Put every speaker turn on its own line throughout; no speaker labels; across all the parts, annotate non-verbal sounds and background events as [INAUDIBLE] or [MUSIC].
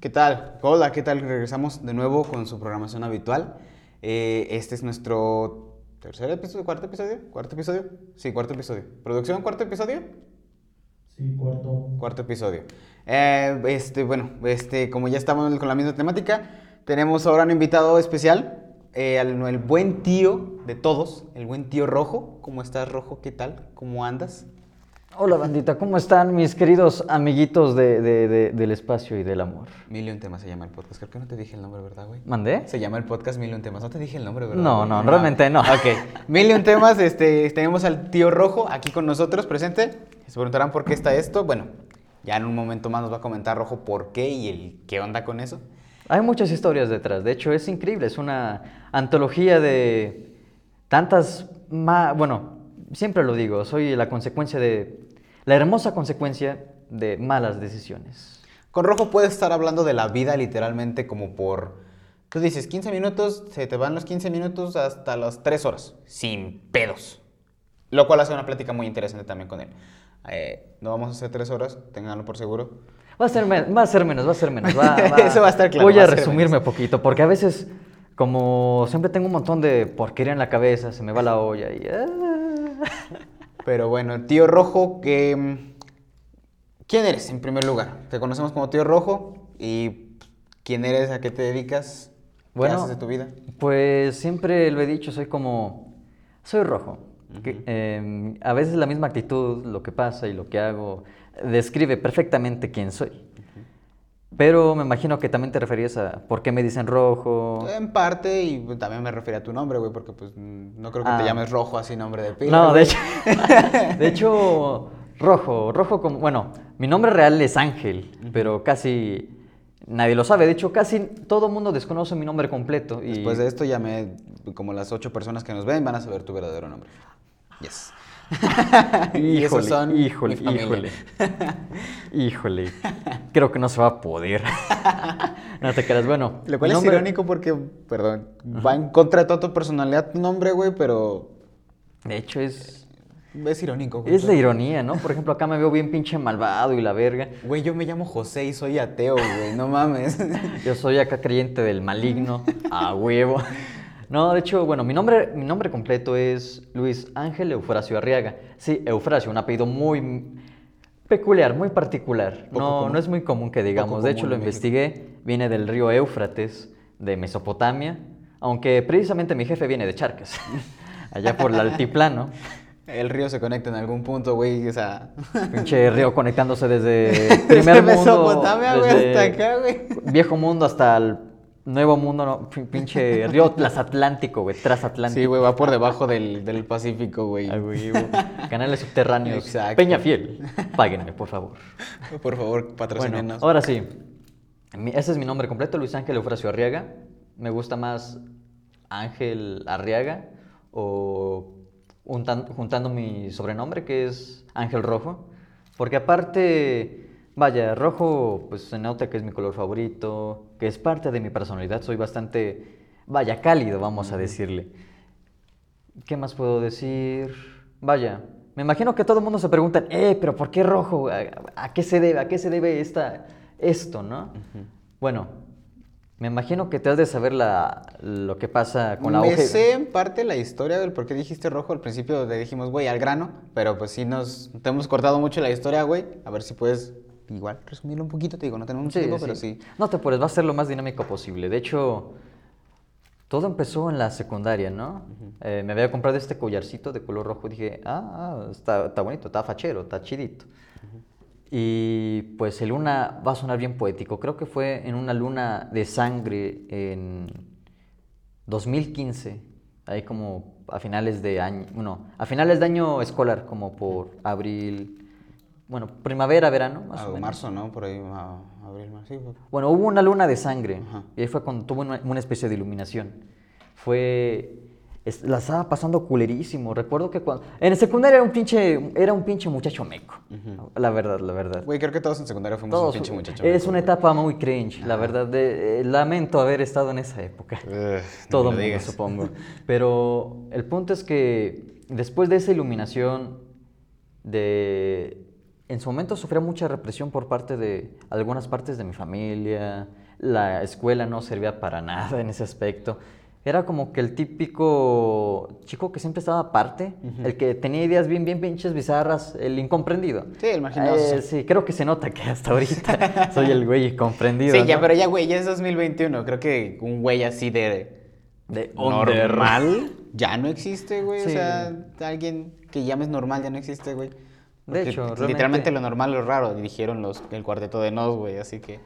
¿Qué tal? Hola, ¿qué tal? Regresamos de nuevo con su programación habitual. Eh, este es nuestro tercer episodio, cuarto episodio, cuarto episodio. Sí, cuarto episodio. ¿Producción, cuarto episodio?
Sí, cuarto.
Cuarto episodio. Eh, este, bueno, este, como ya estamos con la misma temática, tenemos ahora un invitado especial, eh, al- el buen tío de todos, el buen tío Rojo. ¿Cómo estás, Rojo? ¿Qué tal? ¿Cómo andas?
Hola bandita, ¿cómo están mis queridos amiguitos de- de- de- del espacio y del amor?
Mil y un temas se llama el podcast. Creo que no te dije el nombre, ¿verdad, güey?
¿Mandé?
Se llama el podcast Mil y un temas. No te dije el nombre, ¿verdad?
No,
güey?
no, realmente no.
Ok. Mil y un temas. Este, tenemos al tío Rojo aquí con nosotros presente. Se preguntarán por qué está esto. Bueno, ya en un momento más nos va a comentar Rojo por qué y el qué onda con eso.
Hay muchas historias detrás, de hecho es increíble, es una antología de tantas, ma- bueno, siempre lo digo, soy la consecuencia de, la hermosa consecuencia de malas decisiones.
Con Rojo puedes estar hablando de la vida literalmente como por... Tú dices 15 minutos, se te van los 15 minutos hasta las 3 horas, sin pedos. Lo cual hace una plática muy interesante también con él. Eh, no vamos a hacer 3 horas, ténganlo por seguro.
Va a ser, va a ser menos, va a ser menos. va- [LAUGHS]
Eso va a estar claro,
Voy a, resumirme
menos.
poquito, porque a veces, como siempre tengo un montón de porquería en la cabeza, se me va la olla y... ah.
Pero bueno, tío Rojo, que... mm, ¿quién eres en primer lugar? Te conocemos como tío Rojo y quién eres, a qué te dedicas, qué
Bueno,
haces de tu vida.
Pues siempre lo he dicho, soy como... Soy rojo. Que, eh, a veces la misma actitud, lo que pasa y lo que hago, describe perfectamente quién soy. Pero me imagino que también te referías a por qué me dicen rojo.
En parte, y también me refiero a tu nombre, güey, porque pues no creo que te
Ah.
llames Rojo así nombre de pila.
No,
güey.
de hecho, [LAUGHS] de hecho, rojo, rojo como, bueno, mi nombre real es Ángel, pero casi nadie lo sabe. De hecho, casi todo el mundo desconoce mi nombre completo. Y
Después de esto llamé como las ocho personas que nos ven van a saber tu verdadero nombre. Yes. [LAUGHS] y esos
Híjole,
son
híjole,
mi
híjole. [LAUGHS] Híjole. Creo que no se va a poder. [LAUGHS] no te creas. Bueno,
Lo cual es
nombre-
irónico porque, perdón, va en contra de toda tu personalidad tu nombre, güey, pero
De hecho, es,
es irónico. güey.
es la ironía, ¿no? Por ejemplo, acá me veo bien pinche malvado y la verga.
Güey, yo me llamo José y soy ateo, güey, no mames.
Yo soy acá creyente del maligno, a huevo. No, de hecho, bueno, mi nombre, mi nombre completo es Luis Ángel Eufrasio Arriaga. Sí, Eufrasio, un apellido muy peculiar, muy particular.
Poco
No,
común.
no es muy común que digamos.
Poco
de hecho, lo
México.
investigué. Viene del río Éufrates, de Mesopotamia. Aunque precisamente mi jefe viene de Charcas, [LAUGHS] allá por el altiplano. [LAUGHS]
El río se conecta en algún punto, güey, o sea... [LAUGHS]
Pinche río conectándose desde primer
Desde
mundo.
Mesopotamia, güey, hasta acá, güey.
Viejo mundo hasta el nuevo mundo, no, pin- pinche río transatlántico, güey, transatlántico.
Sí, güey, va por debajo del, del Pacífico, güey.
Ah, güey, güey. Canales subterráneos.
Exacto.
Peña Fiel. Páguenme, por favor.
Por favor,
Bueno,
patrocínenos.
ahora sí. Mi- ese es mi nombre completo, Luis Ángel Eufrasio Arriaga. Me gusta más Ángel Arriaga o juntan- juntando mi sobrenombre que es Ángel Rojo. Porque aparte, vaya, rojo pues se nota que es mi color favorito, que es parte de mi personalidad. Soy bastante, vaya, cálido, vamos a decirle. ¿Qué más puedo decir? Vaya, me imagino que todo el mundo se pregunta, eh, pero ¿por qué rojo? ¿A, a qué se debe? ¿A qué se debe esta, esto, no? Bueno, me imagino que te has de saber la, lo que pasa con la
Me
hoja.
sé en parte la historia del por qué dijiste rojo. Al principio le dijimos, güey, al grano. Pero pues sí nos... Te hemos cortado mucho la historia, güey. A ver si puedes igual resumirlo un poquito. Te digo, no tenemos mucho
Sí,
tiempo,
sí.
pero sí.
No te apures, va a ser lo más dinámico posible. De hecho, todo empezó en la secundaria, ¿no? Eh, me había comprado este collarcito de color rojo. Dije, ah, ah, está, está bonito, está fachero, está chidito. Y pues el luna va a sonar bien poético. Creo que fue en una luna de sangre en 2015, ahí como a finales de año, no, a finales de año escolar, como por abril, bueno, primavera, verano, más
Ah,
o menos.
marzo, ¿no? Por ahí, ah, abril, marzo. Sí.
Bueno, hubo una luna de sangre
Ajá.
y ahí fue cuando tuvo una, una especie de iluminación. Fue, es- la estaba pasando culerísimo. Recuerdo que cuando, en secundaria era un pinche, era un pinche muchacho meco. La verdad, la verdad.
Güey, creo que todos en secundaria fuimos
Todos-
un pinche muchacho.
es
meco,
una
güey.
etapa muy cringe, la verdad. de- eh, lamento haber estado en esa época.
No [LAUGHS]
Todo
lo
mundo,
digas.
supongo. [LAUGHS] Pero el punto es que después de esa iluminación de en su momento sufría mucha represión por parte de algunas partes de mi familia. La escuela no servía para nada en ese aspecto. Era como que el típico chico que siempre estaba aparte, el que tenía ideas bien, bien pinches bizarras, el incomprendido.
Sí, el
Eh, sí, creo que se nota que hasta ahorita [LAUGHS] soy el güey incomprendido.
Sí, ya, pero ya, güey, ya es 2021. Creo que un güey así de,
De
normal ya no existe, güey. O
Sí.
sea, alguien que llames normal ya no existe, güey.
De
Porque
hecho,
literalmente
realmente-
lo normal es raro, dirigieron los, el cuarteto de Nos, güey. Así que,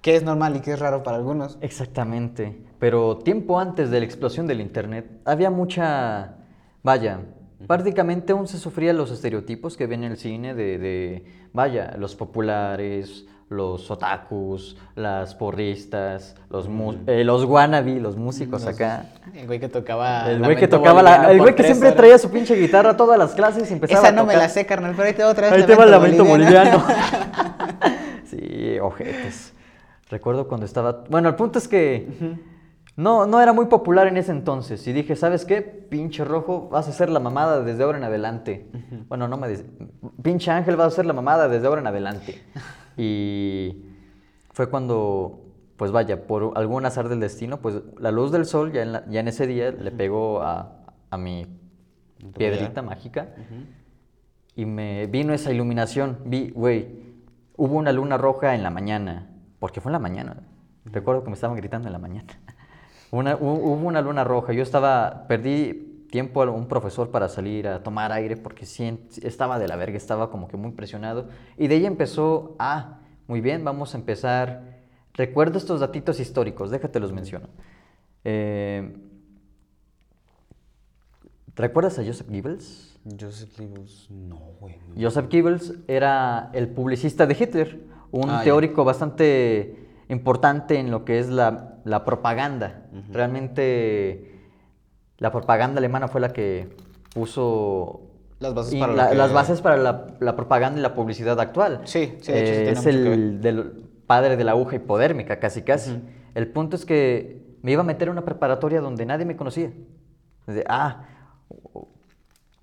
¿qué es normal y qué es raro para algunos?
Exactamente. Pero tiempo antes de la explosión del Internet, había mucha... Vaya, prácticamente aún se sufrían los estereotipos que ven en el cine de, de, vaya, los populares, los otakus, las porristas, los, eh, los wannabe, los músicos
Los-
acá.
El güey que tocaba.
El güey que tocaba la... El güey que siempre
horas.
traía su pinche guitarra a todas las clases y empezaba
Esa
a
no me
tocar.
la sé, carnal, pero ahí te va otra vez.
Ahí te va el lamento
boliviano.
boliviano. [LAUGHS] sí, ojetes. Recuerdo cuando estaba... Bueno, el punto es que no, no era muy popular en ese entonces. Y dije, ¿sabes qué? Pinche rojo, vas a hacer la mamada desde ahora en adelante. Bueno, no me... dice- Pinche ángel, vas a hacer la mamada desde ahora en adelante. Y fue cuando, pues vaya, por algún azar del destino, pues la luz del sol ya en, la- ya en ese día le pegó a, a mi piedrita mágica. Y me vino esa iluminación. Vi, güey, hubo una luna roja en la mañana. Porque fue en la mañana. Recuerdo que me estaban gritando en la mañana. [LAUGHS] Una- hu- hubo una luna roja. Yo estaba, perdí tiempo a un profesor para salir a tomar aire porque sí, estaba de la verga, estaba como que muy presionado. Y de ahí empezó, ah, muy bien, vamos a empezar. Recuerdo estos datitos históricos, déjate los menciono. Eh, ¿Recuerdas a Joseph Goebbels?
Joseph Goebbels, no, güey. no.
Joseph Goebbels era el publicista de Hitler, un
Ah, ya.
teórico bastante importante en lo que es la, la propaganda. Realmente la propaganda alemana fue la que puso
Las bases para
la-
que-
las bases para la, la propaganda y la publicidad actual.
Sí, sí, de hecho, sí
Eh, es el del padre de la aguja hipodérmica, casi casi. El punto es que me iba a meter a una preparatoria donde nadie me conocía. De, ah,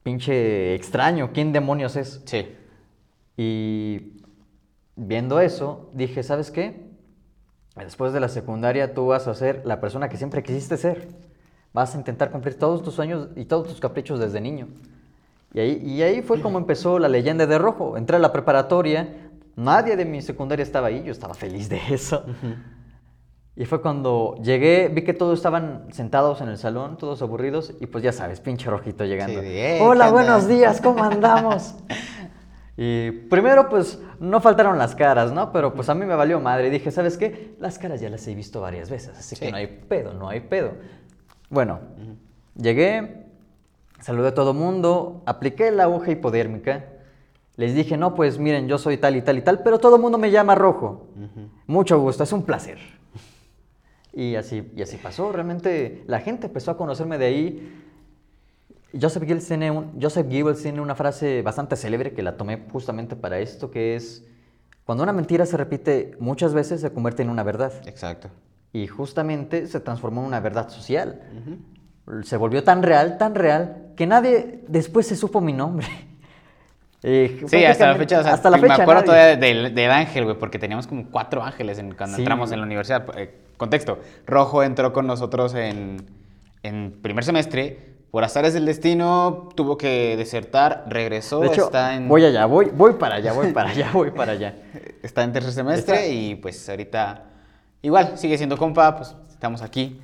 pinche extraño, ¿quién demonios es?
Sí.
Y viendo eso, dije, ¿sabes qué? Después de la secundaria tú vas a ser la persona que siempre quisiste ser. Vas a intentar cumplir todos tus sueños y todos tus caprichos desde niño. Y ahí, y ahí fue como empezó la leyenda de Rojo. Entré a la preparatoria, nadie de mi secundaria estaba ahí, yo estaba feliz de eso. Y fue cuando llegué, vi que todos estaban sentados en el salón, todos aburridos, y pues ya sabes, pinche rojito llegando.
Sí, "Eh,
Hola,
¿qué
buenos
onda?"
días, ¿cómo andamos? [LAUGHS] y primero, pues no faltaron las caras, ¿no? Pero pues a mí me valió madre. Dije, ¿sabes qué? Las caras ya las he visto varias veces, así que no hay pedo, no hay pedo. Bueno, llegué, saludé a todo mundo, apliqué la aguja hipodérmica. Les dije, no, pues miren, yo soy tal y tal y tal, pero todo el mundo me llama rojo. Mucho gusto, es un placer. Y así, y así pasó. Realmente la gente empezó a conocerme de ahí. Joseph Goebbels, tiene un- Joseph Goebbels tiene una frase bastante célebre que la tomé justamente para esto, que es, cuando una mentira se repite muchas veces se convierte en una verdad.
Exacto.
Y justamente se transformó en una verdad social. Se volvió tan real, tan real, que nadie después se supo mi nombre. [LAUGHS] Eh,
Sí, hasta la fecha, o sea,
hasta la
me
fecha
acuerdo
nadie.
todavía del, del ángel, güey, porque teníamos como cuatro ángeles en- cuando
Sí,
entramos en la universidad. Eh, contexto, Rojo entró con nosotros en, en primer semestre, por azares del destino, tuvo que desertar, regresó,
De hecho,
está en...
voy allá, voy, voy para allá, voy para allá, voy para allá. [LAUGHS]
Está en tercer semestre
Está-
y pues ahorita igual sigue siendo compa, pues estamos aquí.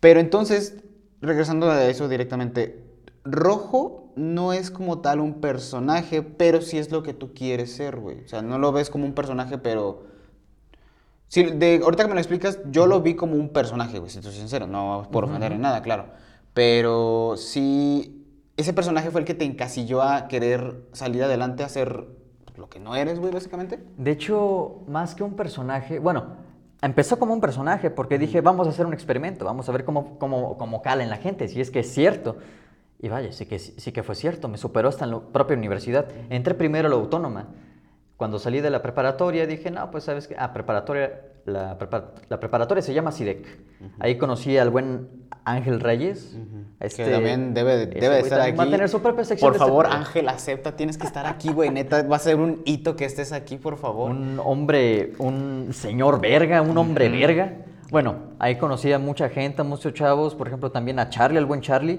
Pero entonces, regresando a eso directamente, Rojo no es como tal un personaje, pero sí es lo que tú quieres ser, güey. O sea, no lo ves como un personaje, pero... Sí, de, ahorita que me lo explicas, yo lo vi como un personaje, güey, si te soy sincero, no por ofender en nada, claro. Pero sí, ese personaje fue el que te encasilló a querer salir adelante, a ser lo que no eres, güey, básicamente.
De hecho, más que un personaje, bueno, empezó como un personaje porque dije, vamos a hacer un experimento, vamos a ver cómo, cómo, cómo cala en la gente, si es que es cierto. Y vaya, sí que, sí que fue cierto, me superó hasta en la propia universidad. Entré primero a la autónoma. Cuando salí de la preparatoria dije, no, pues sabes que, ah, preparatoria, la, la preparatoria se llama CIDEC. Ahí conocí al buen Ángel Reyes. Este,
que también debe, debe de estar aquí.
Va a tener su propia sección.
Por
este
favor. Ángel, acepta. Tienes que estar aquí, güey. Neta, va a ser un hito que estés aquí, por favor.
Un hombre, un señor verga, un hombre verga. Bueno, ahí conocí a mucha gente, a muchos chavos, por ejemplo, también a Charlie, el buen Charlie,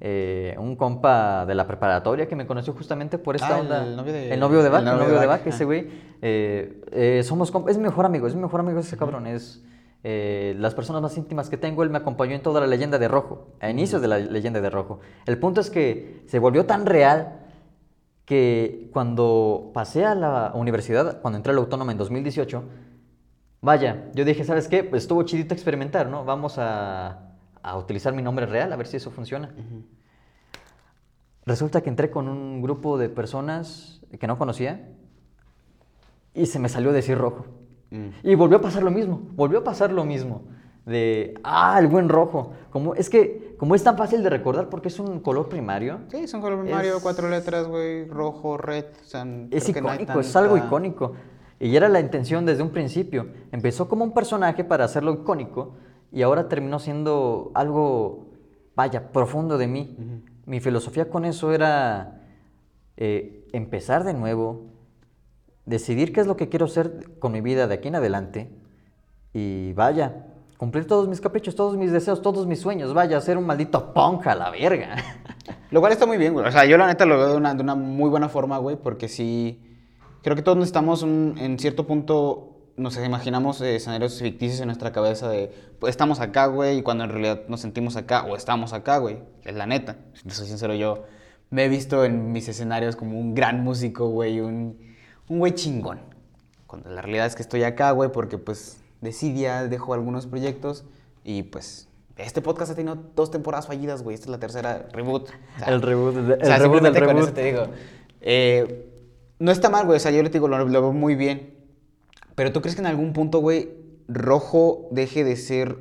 eh, un compa de la preparatoria que me conoció justamente por esta
Ah,
onda.
el novio de-
El novio de Bach, el
novio
novio
de Bach,
ese güey. eh, eh, somos compa- es mi mejor amigo, es mi mejor amigo ese cabrón, es las personas más íntimas que tengo, él me acompañó en toda la leyenda de Rojo, a inicios de la leyenda de Rojo. El punto es que se volvió tan real que cuando pasé a la universidad, cuando entré a la autónoma en 2018, vaya, yo dije, ¿sabes qué? Pues estuvo chidito experimentar, ¿no? Vamos a, a utilizar mi nombre real, a ver si eso funciona. Resulta que entré con un grupo de personas que no conocía y se me salió decir rojo.
Mm.
Y volvió a pasar lo mismo, volvió a pasar lo mismo. De, ah, el buen rojo. Como, es que, como es tan fácil de recordar porque es un color primario,
Sí, son color primario,
Es-
cuatro letras, güey. Rojo, red. O sea,
es
que no
icónico, es algo
tanta-
icónico. Y era la intención desde un principio. Empezó como un personaje para hacerlo icónico y ahora terminó siendo algo, vaya, profundo de mí. Mi filosofía con eso era eh, empezar de nuevo, decidir qué es lo que quiero hacer con mi vida de aquí en adelante y vaya, cumplir todos mis caprichos, todos mis deseos, todos mis sueños. Vaya, ser un maldito punk a la verga.
Lo cual está muy bien, güey. O sea, yo la neta lo veo de una, de una muy buena forma, güey, porque sí. Creo que todos estamos en cierto punto. Nos imaginamos eh, escenarios ficticios en nuestra cabeza de. Pues estamos acá, güey, y cuando en realidad nos sentimos acá, o estamos acá, güey. Es la neta. Si soy sincero, yo me he visto en mis escenarios como un gran músico, güey, un, un güey chingón. Cuando la realidad es que estoy acá, güey, porque pues decidía, dejo algunos proyectos y pues. Este podcast ha tenido dos temporadas fallidas, güey. Esta es la tercera reboot. O sea,
El reboot, el
o sea,
reboot
con
reboot.
eso te digo. Eh, no está mal, güey. O sea, yo le digo, lo, lo veo muy bien. Pero ¿tú crees que en algún punto, güey, rojo deje de ser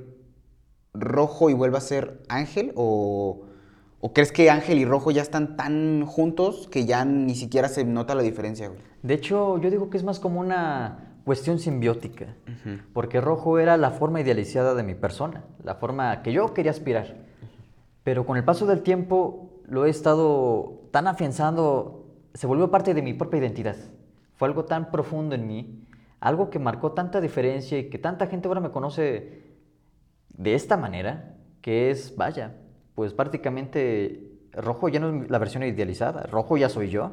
rojo y vuelva a ser ángel? ¿O, o crees que ángel y rojo ya están tan juntos que ya ni siquiera se nota la diferencia, güey?
De hecho, yo digo que es más como una cuestión simbiótica, porque rojo era la forma idealizada de mi persona, la forma que yo quería aspirar. Pero con el paso del tiempo lo he estado tan afianzando, se volvió parte de mi propia identidad. Fue algo tan profundo en mí, algo que marcó tanta diferencia y que tanta gente ahora me conoce de esta manera, que es, vaya, pues prácticamente rojo ya no es la versión idealizada, rojo ya soy yo,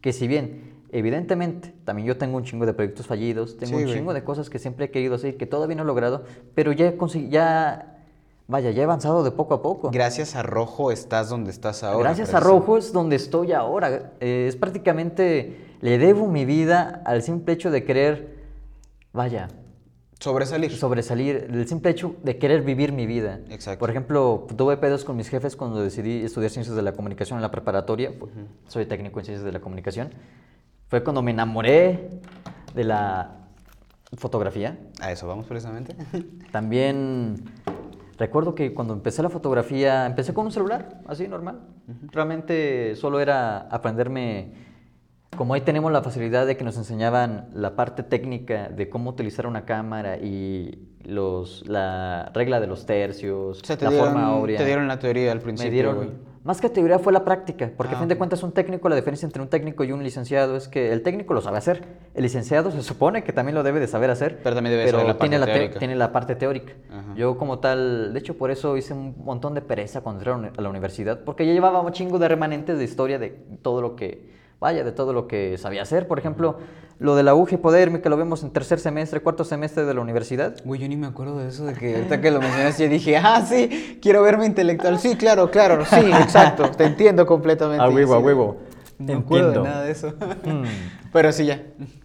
que si bien evidentemente también yo tengo un chingo de proyectos fallidos, tengo
Sí,
un
güey.
chingo de cosas que siempre he querido hacer y que todavía no he logrado, pero ya ya, vaya, ya he avanzado de poco a poco.
Gracias a rojo estás donde estás ahora.
Gracias a. Rojo es donde estoy ahora. Eh, es prácticamente, le debo mi vida al simple hecho de querer, vaya,
Sobresalir.
sobresalir, el simple hecho de querer vivir mi vida.
Exacto.
Por ejemplo, tuve pedos con mis jefes cuando decidí estudiar ciencias de la comunicación en la preparatoria. pues, Soy técnico en ciencias de la comunicación. Fue cuando me enamoré de la fotografía.
A eso vamos precisamente.
También recuerdo que cuando empecé la fotografía, empecé con un celular, así normal. Realmente solo era aprenderme, como ahí tenemos la facilidad de que nos enseñaban la parte técnica de cómo utilizar una cámara y los, la regla de los tercios,
O sea, te
la
dieron,
forma áurea.
te dieron la teoría al principio,
Me dieron. Más que teoría fue la práctica, porque
Ah,
a fin de
ok.
cuentas un técnico, la diferencia entre un técnico y un licenciado es que el técnico lo sabe hacer, el licenciado se supone que también lo debe de saber hacer,
Pero también debe de saber la
tiene,
parte
la
teórica.
tiene la parte teórica.
Ajá.
Yo como tal, de hecho por eso hice un montón de pereza cuando entré a la universidad, porque ya llevaba un chingo de remanentes de historia de todo lo que, vaya, de todo lo que sabía hacer. Por ejemplo, lo de la Poderme, que lo vemos en tercer semestre, cuarto semestre de la universidad.
Güey, yo ni me acuerdo de eso, de que [LAUGHS] ahorita que lo mencionas yo dije, ah, sí, quiero verme intelectual. Sí, claro, claro, sí, [LAUGHS] exacto, te entiendo completamente.
A huevo,
Sí,
a huevo.
No me acuerdo de
Entiendo.
nada de eso.
Mm.
Pero sí, ya.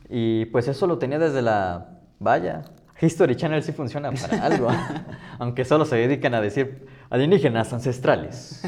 Y pues eso lo tenía desde la... Vaya, History Channel sí funciona para algo, [LAUGHS] aunque solo se dedican a decir alienígenas ancestrales.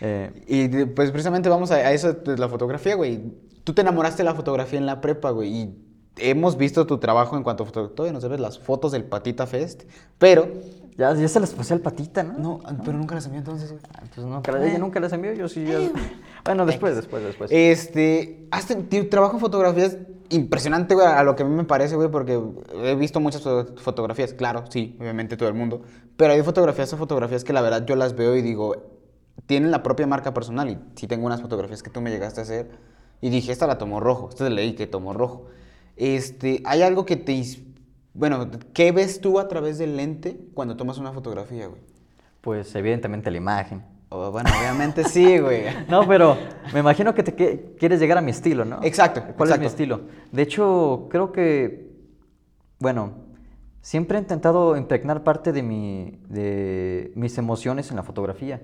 Eh,
Y pues precisamente vamos a, a eso de la fotografía, güey. Tú te enamoraste de la fotografía en la prepa, güey. Y hemos visto tu trabajo en cuanto a fotografía. Todavía nos debes las fotos del Patita Fest. Pero,
ya, ya se las pasé al patita, ¿no?
no, pero nunca las envió entonces, güey.
Ah, Pues nunca, ella nunca las envió, yo sí. ya- [LAUGHS] Bueno, después, después, después.
Este, has ten- tu trabajo en fotografías impresionante, güey, a lo que a mí me parece, güey, porque he visto muchas fo- fotografías, claro, sí, obviamente todo el mundo, pero hay fotografías o fotografías que la verdad yo las veo y digo, tienen la propia marca personal y sí tengo unas fotografías que tú me llegaste a hacer y dije, esta la tomó rojo, esta es leí que tomó rojo. Este, hay algo que te... Bueno, ¿qué ves tú a través del lente cuando tomas una fotografía, güey?
Pues evidentemente la imagen.
Oh, bueno, obviamente sí, güey. [LAUGHS]
No, pero me imagino que te que- quieres llegar a mi estilo, ¿no?
Exacto,
¿Cuál es mi
exacto.
estilo? De hecho, creo que, bueno, siempre he intentado impregnar parte de, mi, de mis emociones en la fotografía.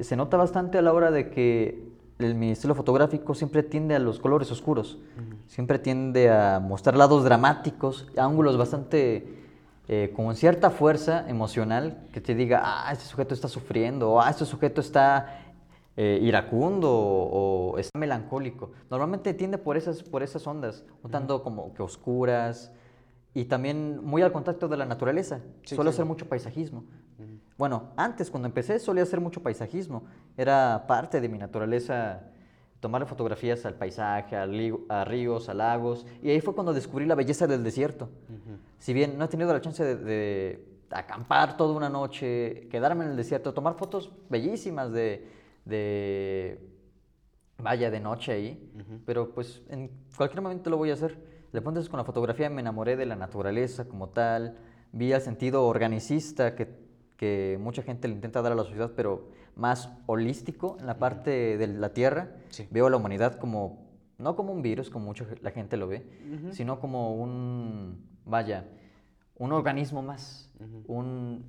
Se nota bastante a la hora de que el- mi estilo fotográfico siempre tiende a los colores oscuros. Siempre tiende a mostrar lados dramáticos, ángulos bastante eh, con cierta fuerza emocional que te diga, ah, este sujeto está sufriendo, o ah, este sujeto está eh, iracundo o, o está melancólico. Normalmente tiende por esas, por esas ondas, un tanto como que oscuras y también muy al contacto de la naturaleza.
Sí,
Suelo
claro.
hacer mucho paisajismo. Bueno, antes cuando empecé solía hacer mucho paisajismo. Era parte de mi naturaleza tomar fotografías al paisaje, a, ríos, a lagos. Y ahí fue cuando descubrí la belleza del desierto. Si bien no he tenido la chance de, de acampar toda una noche, quedarme en el desierto, tomar fotos bellísimas de, de vaya, de noche ahí, pero pues en cualquier momento lo voy a hacer. De pronto con la fotografía me enamoré de la naturaleza como tal, vi el sentido organicista que, que mucha gente le intenta dar a la sociedad, pero más holístico en la parte de la tierra.
Sí.
Veo a la humanidad como, no como un virus, como mucha la gente lo ve, sino como un, vaya, un organismo más, un,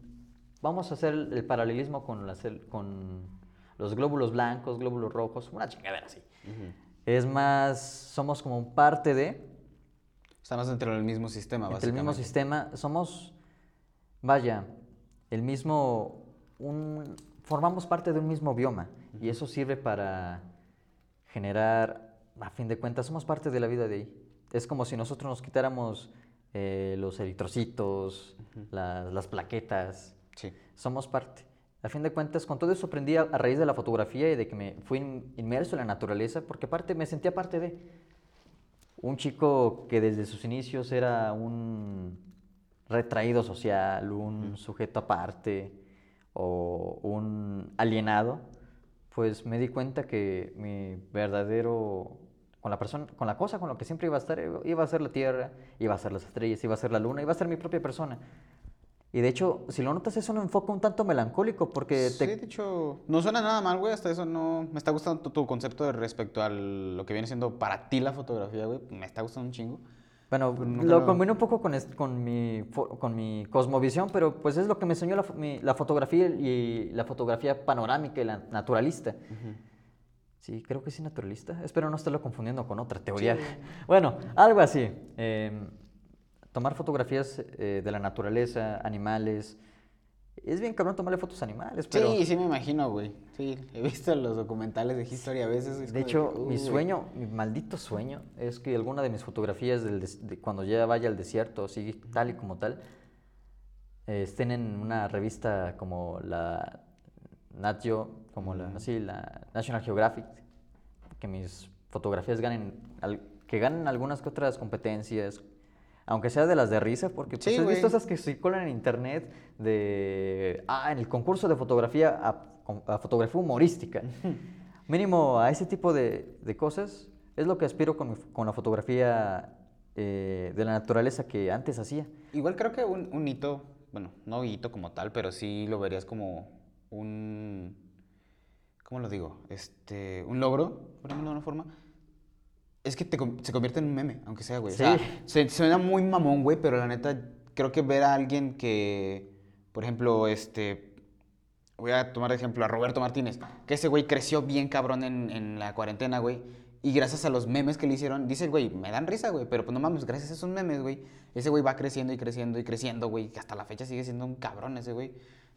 vamos a hacer el paralelismo con, cel- con los glóbulos blancos, glóbulos rojos, una chingadera así. Es más, somos como parte de,
Estamos dentro del mismo sistema,
entre el mismo
básicamente.
sistema, somos, vaya, el mismo, un, formamos parte de un mismo bioma y eso sirve para generar, a fin de cuentas, somos parte de la vida de ahí. Es como si nosotros nos quitáramos eh, los eritrocitos, las, las plaquetas,
Sí.
somos parte. A fin de cuentas, con todo eso aprendí a, a raíz de la fotografía y de que me fui in- inmerso en la naturaleza, porque aparte me sentía parte de un chico que desde sus inicios era un retraído social, un sujeto aparte o un alienado, pues me di cuenta que mi verdadero con la persona, con la cosa con la que siempre iba a estar, iba a ser la tierra, iba a ser las estrellas, iba a ser la luna, iba a ser mi propia persona. Y de hecho, si lo notas, es un enfoque un tanto melancólico porque
Sí,
te,
de hecho, no suena nada mal, güey. Hasta eso no. Me está gustando tu, tu concepto de respecto a lo que viene siendo para ti la fotografía, güey. Me está gustando un chingo.
Bueno, lo
lo-
combino un poco con, con, mi, con mi cosmovisión, pero pues es lo que me enseñó la, mi- la fotografía y la fotografía panorámica y la naturalista. Sí, creo que sí naturalista. Espero no estarlo confundiendo con otra teoría. [LAUGHS] Bueno, algo así. Em, tomar fotografías eh, de la naturaleza, animales. Es bien cabrón tomarle fotos a animales, pero...
Sí, sí me imagino, güey. Sí, he visto los documentales de History a veces. es
De hecho, mi sueño, mi maldito sueño, es que alguna de mis fotografías del des- de cuando ya vaya al desierto, así tal y como tal, eh, estén en una revista como la Nat Geo, como la, así, la National Geographic, que mis fotografías ganen, al- que ganen algunas que otras competencias, aunque sea de las de risa, porque pues,
Sí,
he visto esas que circulan en internet de, ah, en el concurso de fotografía, a, a fotografía humorística. [LAUGHS] Mínimo a ese tipo de, de cosas es lo que aspiro con, con la fotografía eh, de la naturaleza que antes hacía.
Igual creo que un, un hito, bueno, no hito como tal, pero sí lo verías como un. ¿Cómo lo digo? Este. Un logro, por ejemplo, de una forma. Es que te se convierte en un meme, aunque sea, güey. O sea,
Sí.
se- suena muy mamón, güey, pero la neta, creo que ver a alguien que, por ejemplo, este. Voy a tomar de ejemplo a Roberto Martínez, que ese güey creció bien cabrón en, en la cuarentena, güey. Y gracias a los memes que le hicieron, dice güey, me dan risa, güey, pero pues no mames, gracias a esos memes, güey, ese güey va creciendo y creciendo y creciendo, güey, que hasta la fecha sigue siendo un cabrón ese güey.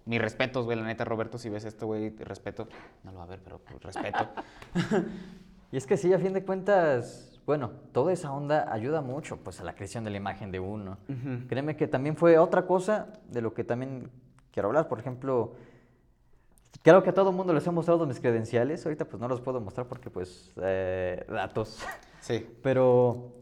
Mis respetos, güey, la neta, Roberto, si ves esto, güey, respeto. No lo va a ver, pero pues, respeto. [LAUGHS]
Y es que sí, a fin de cuentas, bueno, toda esa onda ayuda mucho pues a la creación de la imagen de uno. Créeme que también fue otra cosa de lo que también quiero hablar. Por ejemplo, creo que a todo mundo les he mostrado mis credenciales. Ahorita pues no los puedo mostrar porque pues eh, datos.
Sí. [LAUGHS]
Pero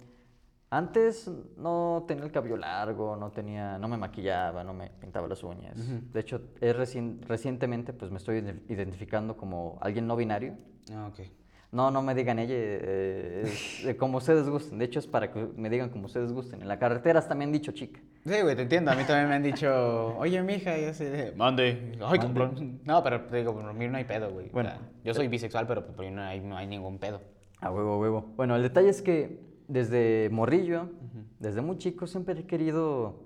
Antes no tenía el cabello largo, no tenía, no me maquillaba, no me pintaba las uñas. De hecho, es recien- recientemente pues me estoy ide- identificando como alguien no binario.
Ah, ok.
No, no me digan ella, eh, es como ustedes gusten. De hecho, es para que me digan como ustedes gusten. En la carretera hasta me han dicho chica.
Sí, güey, te entiendo. A mí también me han dicho, oye, mija, y así de, mande. Ay, cabrón. No, pero te digo, por mí no hay pedo, güey.
Bueno.
Yo soy bisexual, pero por mí no hay, no hay ningún pedo.
A huevo, a huevo. Bueno, el detalle es que desde morrillo, desde muy chico, siempre he querido,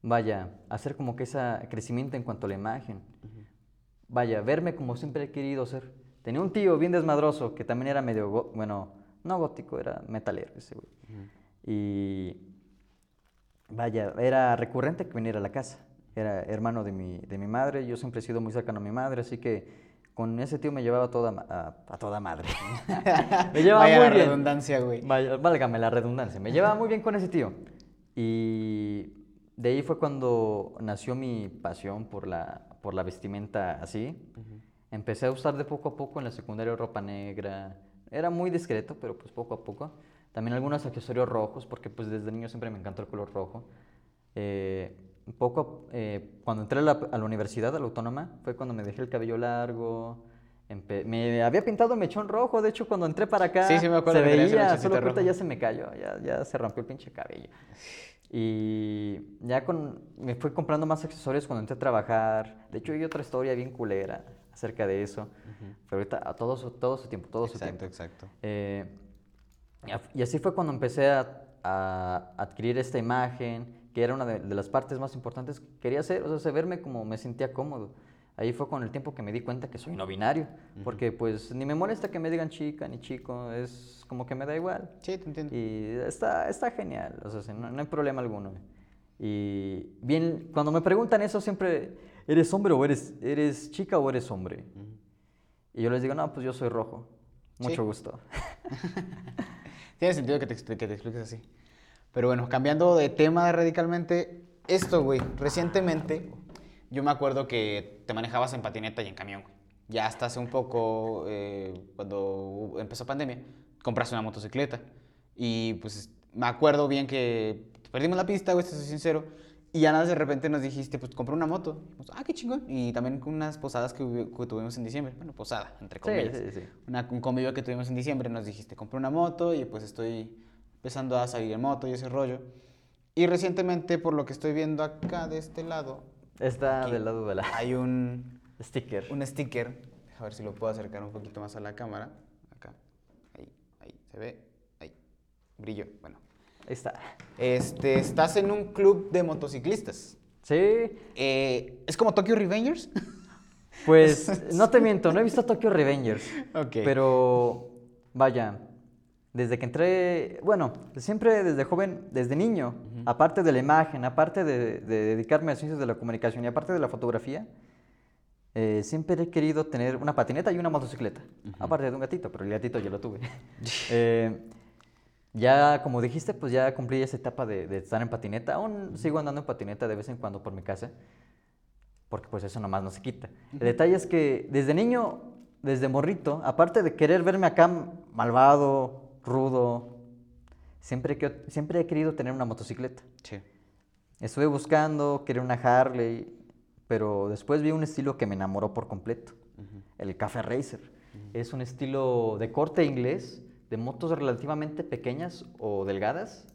vaya, hacer como que ese crecimiento en cuanto a la imagen. Vaya, verme como siempre he querido ser. Tenía un tío bien desmadroso que también era medio, bueno, no gótico, era metalero ese güey. Y vaya, era recurrente que viniera a la casa. Era hermano de mi, de mi madre, yo siempre he sido muy cercano a mi madre, así que con ese tío me llevaba toda, a, a toda madre. [LAUGHS] me llevaba
Vaya
muy
la
bien.
redundancia, güey.
Válgame la redundancia. Me llevaba muy bien con ese tío. Y de ahí fue cuando nació mi pasión por la, por la vestimenta así. Empecé a usar de poco a poco en la secundaria ropa negra. Era muy discreto, pero pues poco a poco. También algunos accesorios rojos, porque pues desde niño siempre me encantó el color rojo. Eh, poco, eh, cuando entré a la, a la universidad, a la autónoma, fue cuando me dejé el cabello largo. me había pintado el mechón rojo, de hecho cuando entré para acá
Sí, sí me acuerdo
se veía, solo
rojo.
ya se me cayó, ya, ya se rompió el pinche cabello. Y ya con, me fui comprando más accesorios cuando entré a trabajar. De hecho, hay otra historia bien culera acerca de eso. Pero ahorita, a todo su, todo su tiempo, todo su
Exacto,
tiempo.
exacto.
Eh, y así fue cuando empecé a, a adquirir esta imagen, que era una de, de las partes más importantes que quería hacer, o sea, verme como me sentía cómodo. Ahí fue con el tiempo que me di cuenta que soy no binario, porque pues ni me molesta que me digan chica ni chico, es como que me da igual.
Sí, te entiendo.
Y está, está genial, o sea, no, no hay problema alguno. Y bien, cuando me preguntan eso siempre, ¿eres hombre o eres, eres chica o eres hombre? Y yo les digo, no, pues yo soy rojo. Mucho
Sí.
gusto. [LAUGHS]
Tiene sentido que te, que te expliques así. Pero bueno, cambiando de tema radicalmente, esto, güey, recientemente yo me acuerdo que te manejabas en patineta y en camión, güey. Ya hasta hace un poco, eh, cuando empezó pandemia, compraste una motocicleta. Y pues me acuerdo bien que perdimos la pista, güey, te soy sincero. Y ya nada, de repente nos dijiste, pues compré una moto. Dijimos, ah, qué chingón. Y también con unas posadas que, que tuvimos en diciembre. Bueno, posada, entre
Sí,
comillas.
sí, sí.
Una- un convivio que tuvimos en diciembre, nos dijiste, compré una moto y pues estoy empezando a salir en moto y ese rollo. Y recientemente, por lo que estoy viendo acá de este lado,
Está del lado de la
hay un, [LAUGHS]
sticker.
un sticker. A ver si lo puedo acercar un poquito más a la cámara. Acá. Ahí, ahí, se ve. Ahí. Brillo. Bueno.
Ahí está.
Este, estás en un club de motociclistas.
Sí,
Eh, ¿Es como Tokyo Revengers? [LAUGHS]
pues [LAUGHS] no te miento, no he visto Tokyo Revengers.
Ok.
Pero vaya, desde que entré, bueno, siempre desde joven, desde niño, aparte de la imagen, aparte de, de dedicarme a ciencias de la comunicación y aparte de la fotografía, eh, siempre he querido tener una patineta y una motocicleta. Aparte de un gatito, pero el gatito ya lo tuve. [LAUGHS] Eh, ya, como dijiste, pues ya cumplí esa etapa de, de estar en patineta. Aún sigo andando en patineta de vez en cuando por mi casa, porque pues eso nomás no se quita. El detalle es que desde niño, desde morrito, aparte de querer verme acá malvado, rudo, siempre, que, siempre he querido tener una motocicleta.
Sí.
Estuve buscando, quería una Harley, pero después vi un estilo que me enamoró por completo, el Café Racer. Es un estilo de corte inglés, de motos relativamente pequeñas o delgadas,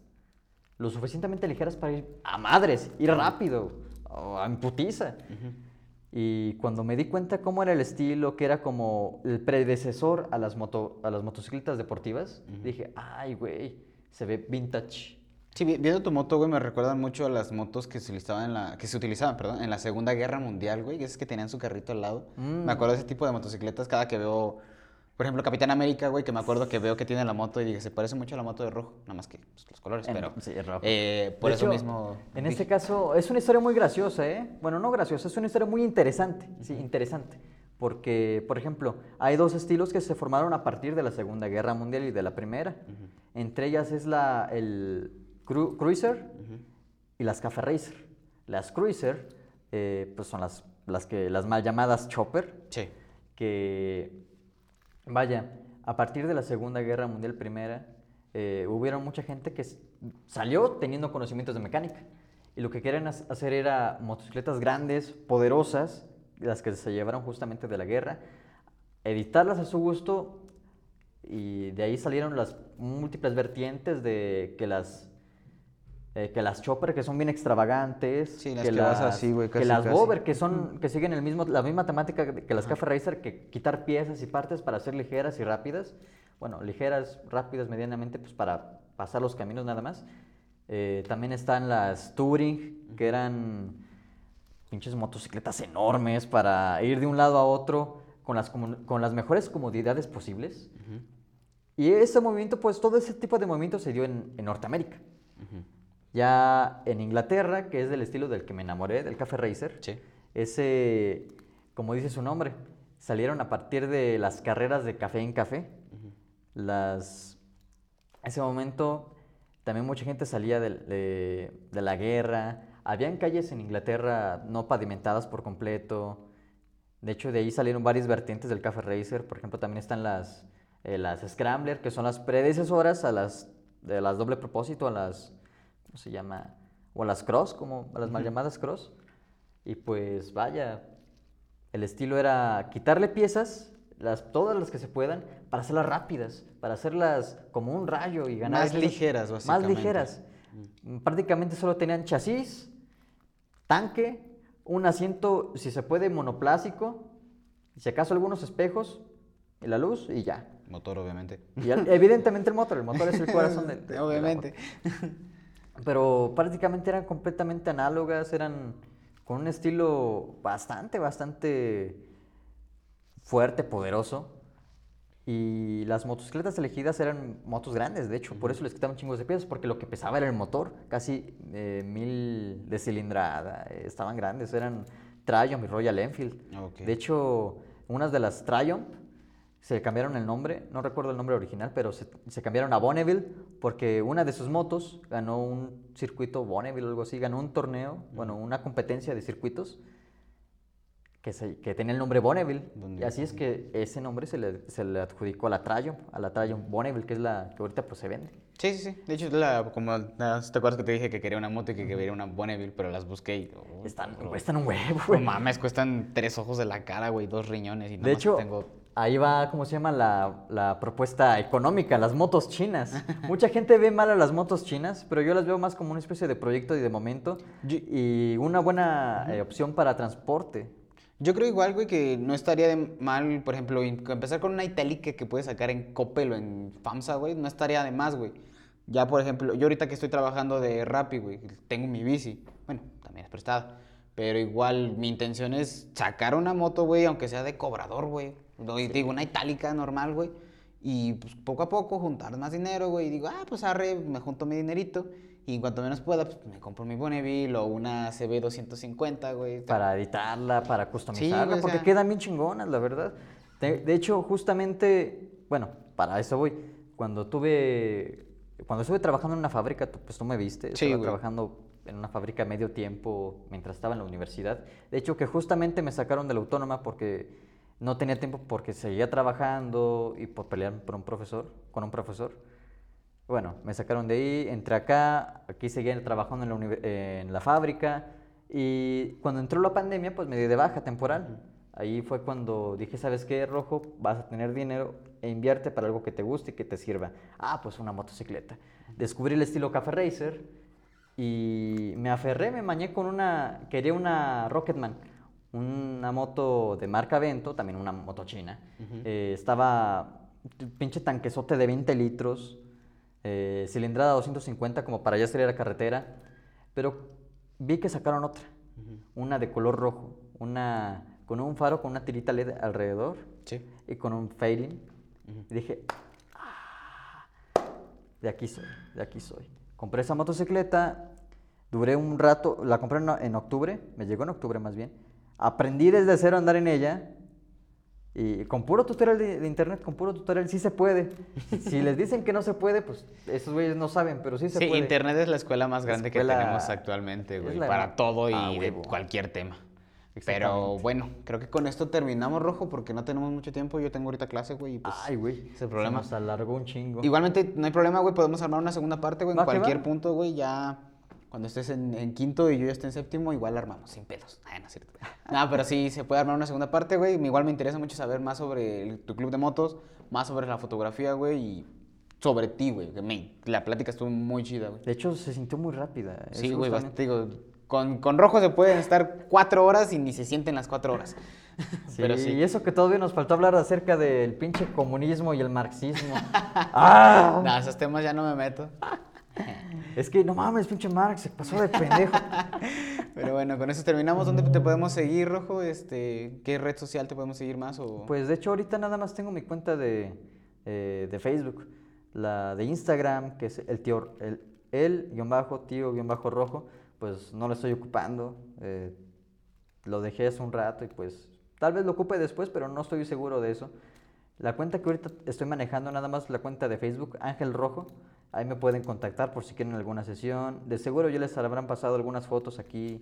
lo suficientemente ligeras para ir a madres, ir rápido, o en putiza. Y cuando me di cuenta cómo era el estilo, que era como el predecesor a las, moto, a las motocicletas deportivas, dije, ay, güey, se ve vintage.
Sí, vi- viendo tu moto, güey, me recuerdan mucho a las motos que se utilizaban en la, que se utilizaban, perdón, en la Segunda Guerra Mundial, güey, esas que tenían su carrito al lado.
Mm.
Me acuerdo de ese tipo de motocicletas cada que veo, por ejemplo, Capitán América, güey, que me acuerdo que veo que tiene la moto y dije, se parece mucho a la moto de rojo, nada más que pues, los colores,
En-
pero
sí, es rojo.
eh, por
De
eso
hecho,
mismo.
En
dije,
este caso, es una historia muy graciosa, ¿eh? Bueno, no graciosa, es una historia muy interesante. Sí, interesante. Porque, por ejemplo, hay dos estilos que se formaron a partir de la Segunda Guerra Mundial y de la Primera. Entre ellas es la, el cru- Cruiser y las Café Racer. Las Cruiser, eh, pues son las, las, que, las mal llamadas Chopper,
Sí.
que, vaya, a partir de la Segunda Guerra Mundial Primera, eh, hubieron mucha gente que salió teniendo conocimientos de mecánica. Y lo que querían ha- hacer era motocicletas grandes, poderosas, las que se llevaron justamente de la guerra, editarlas a su gusto y de ahí salieron las múltiples vertientes de que las eh, que las chopper que son bien extravagantes,
Sí, las que vas así, güey,
que las
casi.
bobber que son que siguen el mismo la misma temática que que las Cafe Racer que quitar piezas y partes para ser ligeras y rápidas. Bueno, ligeras, rápidas medianamente pues para pasar los caminos nada más. Eh, también están las Touring que eran pinches motocicletas enormes para ir de un lado a otro con las, con las mejores comodidades posibles. Y ese movimiento, pues todo ese tipo de movimiento se dio en, en Norteamérica. Ya en Inglaterra, que es del estilo del que me enamoré, del Café Racer,
Sí.
ese, como dice su nombre, salieron a partir de las carreras de café en café. Las, ese momento también mucha gente salía de la guerra. Habían calles en Inglaterra no pavimentadas por completo. De hecho, de ahí salieron varias vertientes del Café Racer. Por ejemplo, también están las, eh, las Scrambler, que son las predecesoras a las, de las doble propósito, a las, ¿cómo se llama? O a las Cross, como a las mal llamadas Cross. Y pues vaya, el estilo era quitarle piezas, las, todas las que se puedan, para hacerlas rápidas, para hacerlas como un rayo y ganar.
Más ligeras,
Más
básicamente.
ligeras. Prácticamente solo tenían chasis, tanque, un asiento, si se puede, monoplástico, y si acaso algunos espejos, y la luz, y ya.
Motor, obviamente.
Y al- evidentemente el motor, el motor es el corazón [LAUGHS] del- de, de
obviamente.
moto. Pero prácticamente eran completamente análogas, eran con un estilo bastante, bastante fuerte, poderoso. Y las motocicletas elegidas eran motos grandes, de hecho, por eso les quitaban chingos de piezas, porque lo que pesaba era el motor, casi eh, mil de cilindrada, eh, estaban grandes, eran Triumph y Royal Enfield. De hecho, unas de las Triumph se cambiaron el nombre, no recuerdo el nombre original, pero se, se cambiaron a Bonneville porque una de sus motos ganó un circuito Bonneville o algo así, ganó un torneo, bueno, una competencia de circuitos que, se- que tenía el nombre Bonneville. Y así es que ese nombre se le, se le adjudicó a la Triumph, a la Triumph Bonneville, que es la que ahorita pues se vende.
Sí, sí, sí. De hecho, la, como, ah, ¿te acuerdas que te dije que quería una moto y que quería una Bonneville, pero las busqué y... oh,
Están,
bro.
cuestan un huevo,
No
güey.
mames, cuestan tres ojos de la cara, güey, dos riñones y
De
nomás
hecho,
tengo...
ahí va, ¿cómo se llama? La, la propuesta económica, las motos chinas. [LAUGHS] Mucha gente ve mal a las motos chinas, pero yo las veo más como una especie de proyecto y de momento y una buena eh, opción para transporte.
Yo creo igual, güey, que no estaría de mal, por ejemplo, empezar con una itálica que puedes sacar en Coppel o en FAMSA, güey, no estaría de más, güey. Ya, por ejemplo, yo ahorita que estoy trabajando de Rappi, güey, tengo mi bici, bueno, también es prestada, pero igual mi intención es sacar una moto, güey, aunque sea de cobrador, güey. No, y Digo, una itálica normal, güey. Y pues poco a poco juntar más dinero, güey. Y digo, ah, pues arre, me junto mi dinerito. Y en cuanto menos pueda, pues me compro mi Bonneville o una CB250, güey.
Para editarla, para customizarla,
güey, o
porque
sea-
quedan bien chingonas, la verdad. De, de hecho, justamente, bueno, para eso voy. Cuando tuve, cuando estuve trabajando en una fábrica, pues tú me viste,
Sí,
estaba
güey.
trabajando en una fábrica medio tiempo mientras estaba en la universidad. De hecho, que justamente me sacaron de la autónoma porque no tenía tiempo porque seguía trabajando y por pelear por un profesor, con un profesor. Bueno, me sacaron de ahí, entré acá, aquí seguía trabajando en la, en la fábrica y cuando entró la pandemia pues me di de baja temporal. Ahí fue cuando dije, ¿sabes qué, Rojo? Vas a tener dinero e invierte para algo que te guste y que te sirva. Ah, pues una motocicleta. Descubrí el estilo Café Racer y me aferré, me mañé con una, quería una Rocketman, una moto de marca Vento, también una moto china. Eh, estaba pinche tanquesote de 20 litros, eh, cilindrada 250 como para ya salir a carretera, pero vi que sacaron otra, una de color rojo, una con un faro con una tirita LED alrededor
Sí.
y con un fairing. Y dije, "Ah, de aquí soy, de aquí soy. Compré esa motocicleta, duré un rato, la compré en octubre, me llegó en octubre más bien. Aprendí desde cero a andar en ella. Y con puro tutorial de, de internet, con puro tutorial, sí se puede. Si les dicen que no se puede, pues esos güeyes no saben, pero sí se
Sí,
puede.
Internet es la escuela más grande
escuela-
que tenemos actualmente, güey,
la-
para todo y
Ah,
de cualquier tema. Pero bueno, creo que con esto terminamos, Rojo, porque no tenemos mucho tiempo. Yo tengo ahorita clase, güey, pues...
Ay, güey.
ese problema.
Se nos alargó un chingo.
Igualmente, no hay problema, güey, podemos armar una segunda parte, güey, en cualquier punto, güey, ya... Cuando estés en, en quinto y yo ya esté en séptimo, igual la armamos, sin pedos. Ay, no es cierto. [LAUGHS] No, pero sí, se puede armar una segunda parte, güey. Igual me interesa mucho saber más sobre el- tu club de motos, más sobre la fotografía, güey, y sobre ti, güey. La plática estuvo muy chida, güey.
De hecho, se sintió muy rápida. Es
Sí, güey, digo, con, con rojo se pueden estar cuatro horas y ni se sienten las cuatro horas. [LAUGHS]
Sí,
Pero sí.
Y eso que todavía nos faltó hablar acerca del pinche comunismo y el marxismo. [LAUGHS] ¡Ah!
No, esos temas ya no me meto.
Es que no mames, pinche Marx, se pasó de pendejo. [LAUGHS]
Pero bueno, con eso terminamos. ¿Dónde te podemos seguir, Rojo? Este, ¿Qué red social te podemos seguir más? O...
Pues de hecho ahorita nada más tengo mi cuenta de, eh, de Facebook, la de Instagram, que es el tío, el, el guion bajo, tío guion bajo rojo, pues no lo estoy ocupando, eh, lo dejé hace un rato y pues tal vez lo ocupe después, pero no estoy seguro de eso. La cuenta que ahorita estoy manejando, nada más la cuenta de Facebook, Ángel Rojo, ahí me pueden contactar por si quieren alguna sesión. De seguro ya les habrán pasado algunas fotos aquí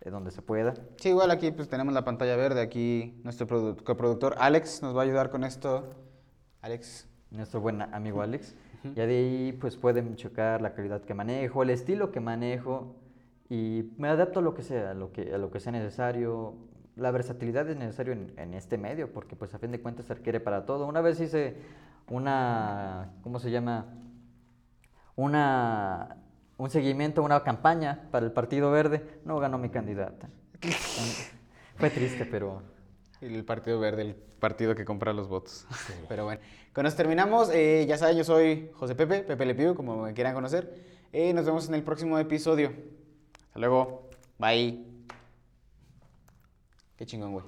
eh, donde se pueda.
Sí, igual aquí pues tenemos la pantalla verde. Aquí nuestro produ- coproductor Alex nos va a ayudar con esto. Alex.
nuestro buen amigo Alex. Ya de ahí pues pueden checar la calidad que manejo, el estilo que manejo y me adapto a lo que sea, a lo que, a lo que sea necesario. La versatilidad es necesario en, en este medio porque pues a fin de cuentas se requiere para todo. Una vez hice una, ¿cómo se llama? Una, un seguimiento, una campaña para el Partido Verde. No ganó mi candidata. [LAUGHS] Fue triste, pero...
El Partido Verde, el partido que compra los votos. [LAUGHS] Pero bueno, con eso terminamos. Eh, ya saben, yo soy José Pepe, Pepe Le Pido, como me quieran conocer. Eh, nos vemos en el próximo episodio. Hasta luego. Bye. Qué chingón, güey.